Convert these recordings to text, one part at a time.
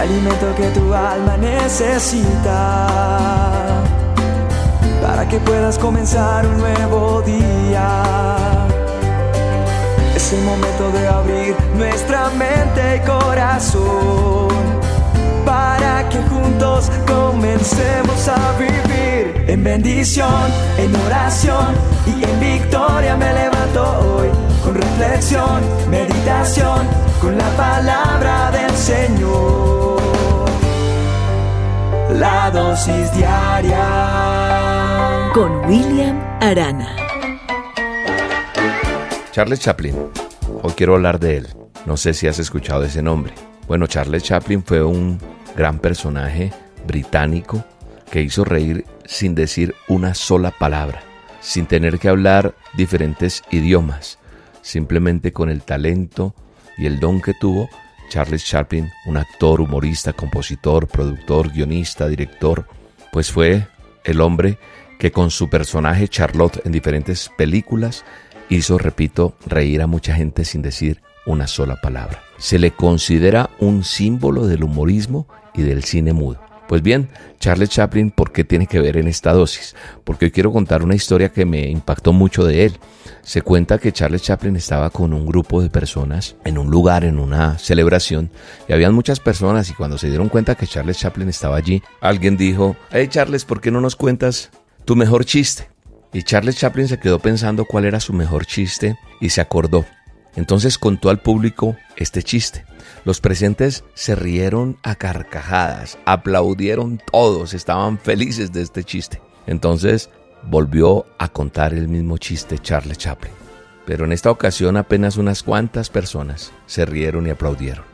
alimento que tu alma necesita para que puedas comenzar un nuevo día. Es el momento de abrir nuestra mente y corazón para que juntos comencemos a vivir en bendición, en oración y en victoria me levanto hoy con reflexión, meditación, con la palabra del Señor. La dosis diaria con William Arana. Charles Chaplin. Hoy quiero hablar de él. No sé si has escuchado ese nombre. Bueno, Charles Chaplin fue un gran personaje británico que hizo reír sin decir una sola palabra, sin tener que hablar diferentes idiomas, simplemente con el talento y el don que tuvo Charles Chaplin, un actor, humorista, compositor, productor, guionista, director, pues fue el hombre que con su personaje Charlotte en diferentes películas hizo, repito, reír a mucha gente sin decir una sola palabra. Se le considera un símbolo del humorismo y del cine mudo. Pues bien, Charles Chaplin, ¿por qué tiene que ver en esta dosis? Porque hoy quiero contar una historia que me impactó mucho de él. Se cuenta que Charles Chaplin estaba con un grupo de personas en un lugar, en una celebración, y habían muchas personas y cuando se dieron cuenta que Charles Chaplin estaba allí, alguien dijo, hey Charles, ¿por qué no nos cuentas tu mejor chiste? Y Charles Chaplin se quedó pensando cuál era su mejor chiste y se acordó. Entonces contó al público este chiste. Los presentes se rieron a carcajadas, aplaudieron todos, estaban felices de este chiste. Entonces volvió a contar el mismo chiste Charles Chaplin. Pero en esta ocasión apenas unas cuantas personas se rieron y aplaudieron.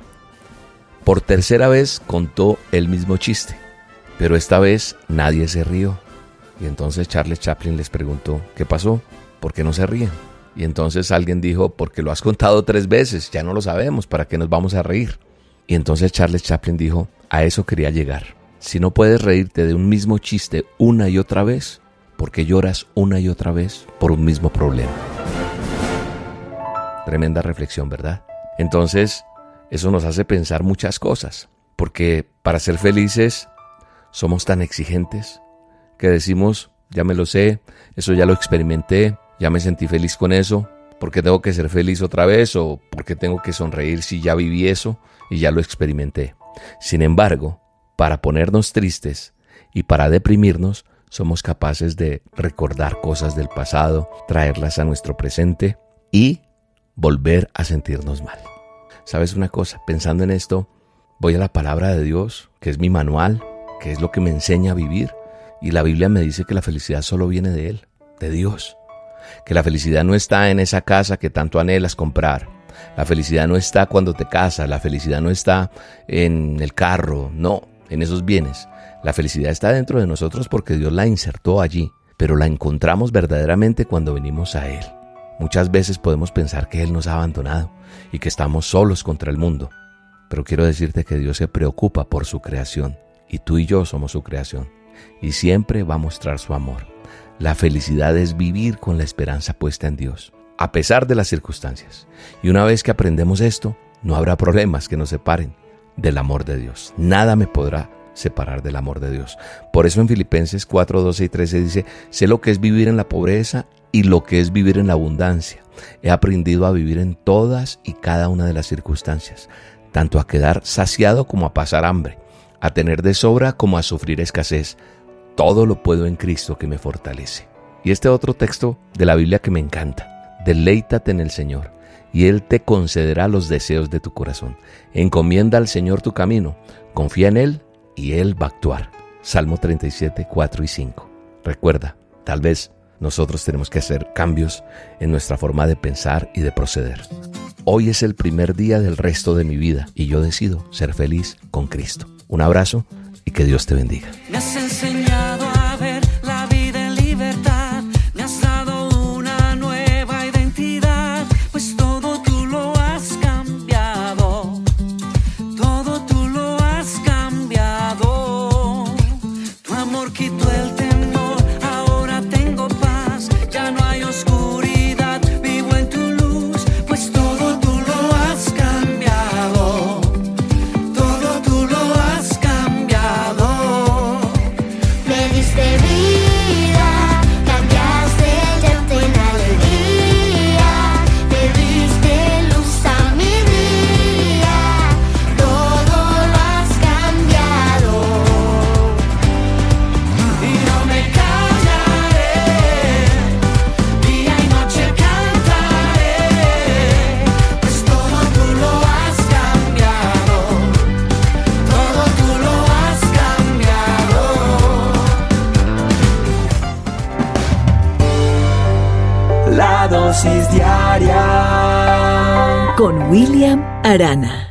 Por tercera vez contó el mismo chiste, pero esta vez nadie se rió. Y entonces Charles Chaplin les preguntó, ¿qué pasó? ¿Por qué no se ríen? Y entonces alguien dijo, porque lo has contado tres veces, ya no lo sabemos, ¿para qué nos vamos a reír? Y entonces Charles Chaplin dijo, a eso quería llegar. Si no puedes reírte de un mismo chiste una y otra vez, porque lloras una y otra vez por un mismo problema? Tremenda reflexión, ¿verdad? Entonces, eso nos hace pensar muchas cosas, porque para ser felices somos tan exigentes que decimos, ya me lo sé, eso ya lo experimenté, ya me sentí feliz con eso, porque tengo que ser feliz otra vez o porque tengo que sonreír si ya viví eso y ya lo experimenté. Sin embargo, para ponernos tristes y para deprimirnos, somos capaces de recordar cosas del pasado, traerlas a nuestro presente y volver a sentirnos mal. ¿Sabes una cosa? Pensando en esto, voy a la palabra de Dios, que es mi manual, que es lo que me enseña a vivir, y la Biblia me dice que la felicidad solo viene de Él, de Dios que la felicidad no está en esa casa que tanto anhelas comprar. La felicidad no está cuando te casas, la felicidad no está en el carro, no, en esos bienes. La felicidad está dentro de nosotros porque Dios la insertó allí, pero la encontramos verdaderamente cuando venimos a Él. Muchas veces podemos pensar que Él nos ha abandonado y que estamos solos contra el mundo, pero quiero decirte que Dios se preocupa por su creación y tú y yo somos su creación y siempre va a mostrar su amor. La felicidad es vivir con la esperanza puesta en Dios, a pesar de las circunstancias. Y una vez que aprendemos esto, no habrá problemas que nos separen del amor de Dios. Nada me podrá separar del amor de Dios. Por eso en Filipenses 4, 12 y 13 dice, sé lo que es vivir en la pobreza y lo que es vivir en la abundancia. He aprendido a vivir en todas y cada una de las circunstancias, tanto a quedar saciado como a pasar hambre, a tener de sobra como a sufrir escasez todo lo puedo en Cristo que me fortalece. Y este otro texto de la Biblia que me encanta. Deleítate en el Señor y Él te concederá los deseos de tu corazón. Encomienda al Señor tu camino, confía en Él y Él va a actuar. Salmo 37, 4 y 5. Recuerda, tal vez nosotros tenemos que hacer cambios en nuestra forma de pensar y de proceder. Hoy es el primer día del resto de mi vida y yo decido ser feliz con Cristo. Un abrazo y que Dios te bendiga. Con William Arana.